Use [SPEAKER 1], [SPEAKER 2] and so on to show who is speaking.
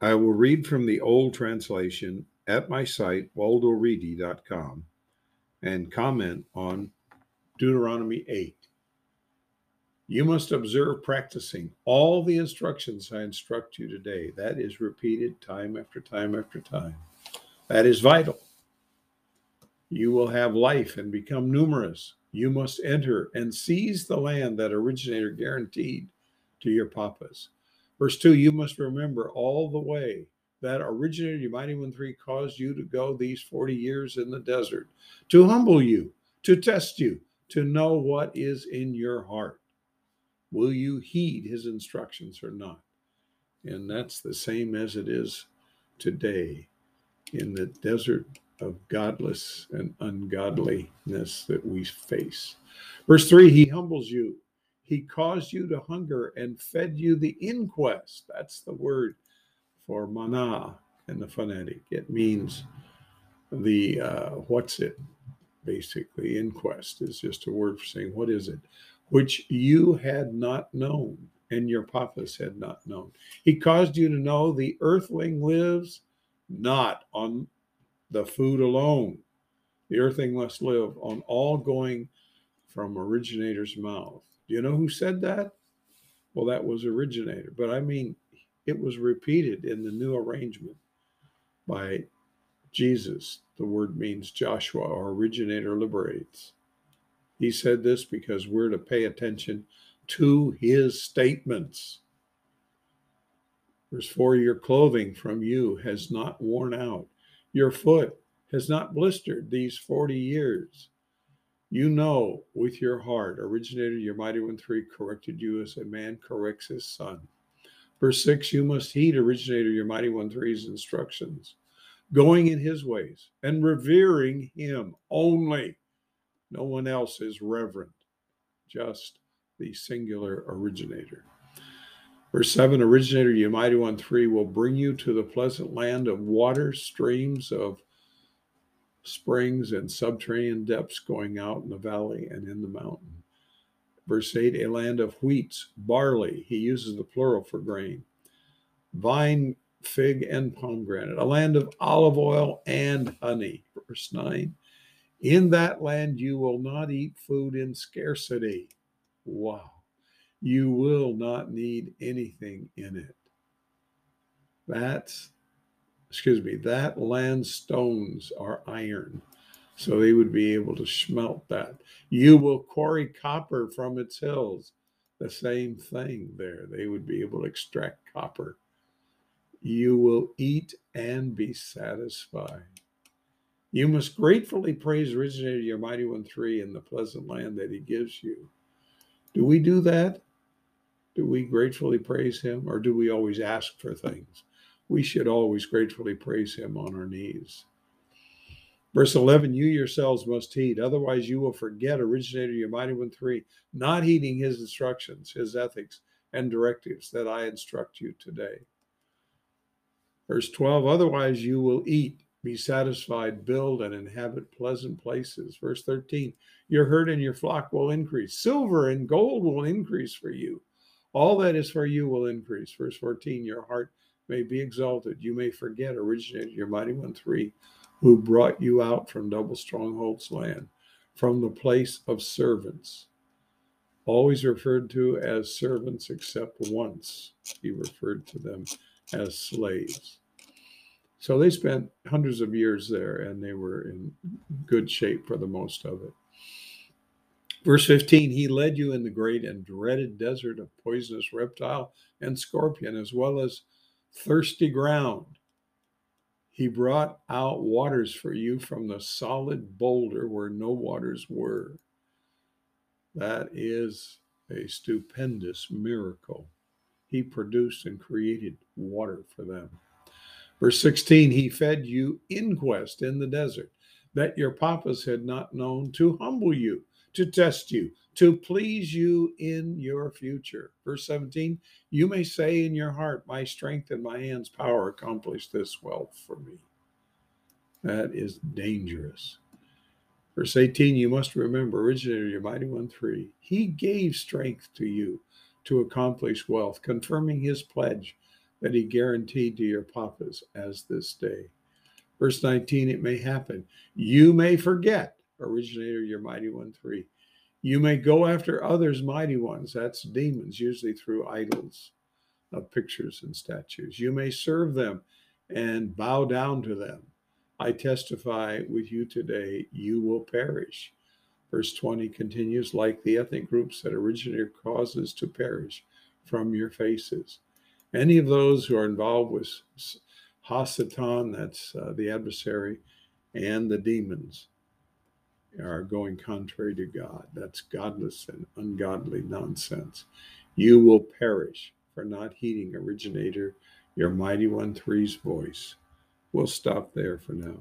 [SPEAKER 1] I will read from the old translation at my site, waldoreedy.com, and comment on Deuteronomy 8. You must observe practicing all the instructions I instruct you today. That is repeated time after time after time. That is vital. You will have life and become numerous. You must enter and seize the land that originator guaranteed to your papas. Verse 2 You must remember all the way that originator, you mighty one three, caused you to go these 40 years in the desert to humble you, to test you, to know what is in your heart. Will you heed his instructions or not? And that's the same as it is today in the desert of godless and ungodliness that we face. Verse 3 He humbles you. He caused you to hunger and fed you the inquest. That's the word for manna in the phonetic. It means the, uh, what's it? Basically, inquest is just a word for saying, what is it? which you had not known and your papas had not known. He caused you to know the earthling lives not on the food alone. The earthling must live on all going from originator's mouth. Do you know who said that? Well, that was originator. But I mean, it was repeated in the new arrangement by Jesus. The word means Joshua or originator liberates. He said this because we're to pay attention to his statements. Verse 4 Your clothing from you has not worn out, your foot has not blistered these 40 years. You know with your heart, originator, your mighty one three corrected you as a man corrects his son. Verse 6 You must heed, originator, your mighty one three's instructions, going in his ways and revering him only no one else is reverent, just the singular originator. Verse 7 Originator, you mighty one, 3 will bring you to the pleasant land of water, streams of springs, and subterranean depths going out in the valley and in the mountain. Verse 8 A land of wheats, barley, he uses the plural for grain, vine, fig, and pomegranate, a land of olive oil and honey. Verse 9 in that land, you will not eat food in scarcity. Wow. You will not need anything in it. That's, excuse me, that land stones are iron. So they would be able to smelt that. You will quarry copper from its hills. The same thing there. They would be able to extract copper. You will eat and be satisfied. You must gratefully praise originator your mighty one three in the pleasant land that he gives you. Do we do that? Do we gratefully praise him or do we always ask for things? We should always gratefully praise him on our knees. Verse 11, you yourselves must heed, otherwise you will forget originator your mighty one three, not heeding his instructions, his ethics, and directives that I instruct you today. Verse 12, otherwise you will eat be satisfied, build and inhabit pleasant places. Verse 13 Your herd and your flock will increase. Silver and gold will increase for you. All that is for you will increase. Verse 14 Your heart may be exalted. You may forget, originated your mighty one three, who brought you out from double strongholds land, from the place of servants. Always referred to as servants, except once he referred to them as slaves. So they spent hundreds of years there and they were in good shape for the most of it. Verse 15 He led you in the great and dreaded desert of poisonous reptile and scorpion, as well as thirsty ground. He brought out waters for you from the solid boulder where no waters were. That is a stupendous miracle. He produced and created water for them. Verse 16, he fed you inquest in the desert that your papas had not known to humble you, to test you, to please you in your future. Verse 17, you may say in your heart, My strength and my hand's power accomplished this well for me. That is dangerous. Verse 18, you must remember, originator, your mighty one three, he gave strength to you to accomplish wealth, confirming his pledge that he guaranteed to your papas as this day. Verse 19, it may happen. You may forget, originator, your mighty one, three. You may go after others' mighty ones. That's demons, usually through idols of pictures and statues. You may serve them and bow down to them. I testify with you today, you will perish. Verse 20 continues like the ethnic groups that originator causes to perish from your faces. Any of those who are involved with Hasatan, that's uh, the adversary, and the demons are going contrary to God. That's godless and ungodly nonsense. You will perish for not heeding originator, your mighty one three's voice. We'll stop there for now.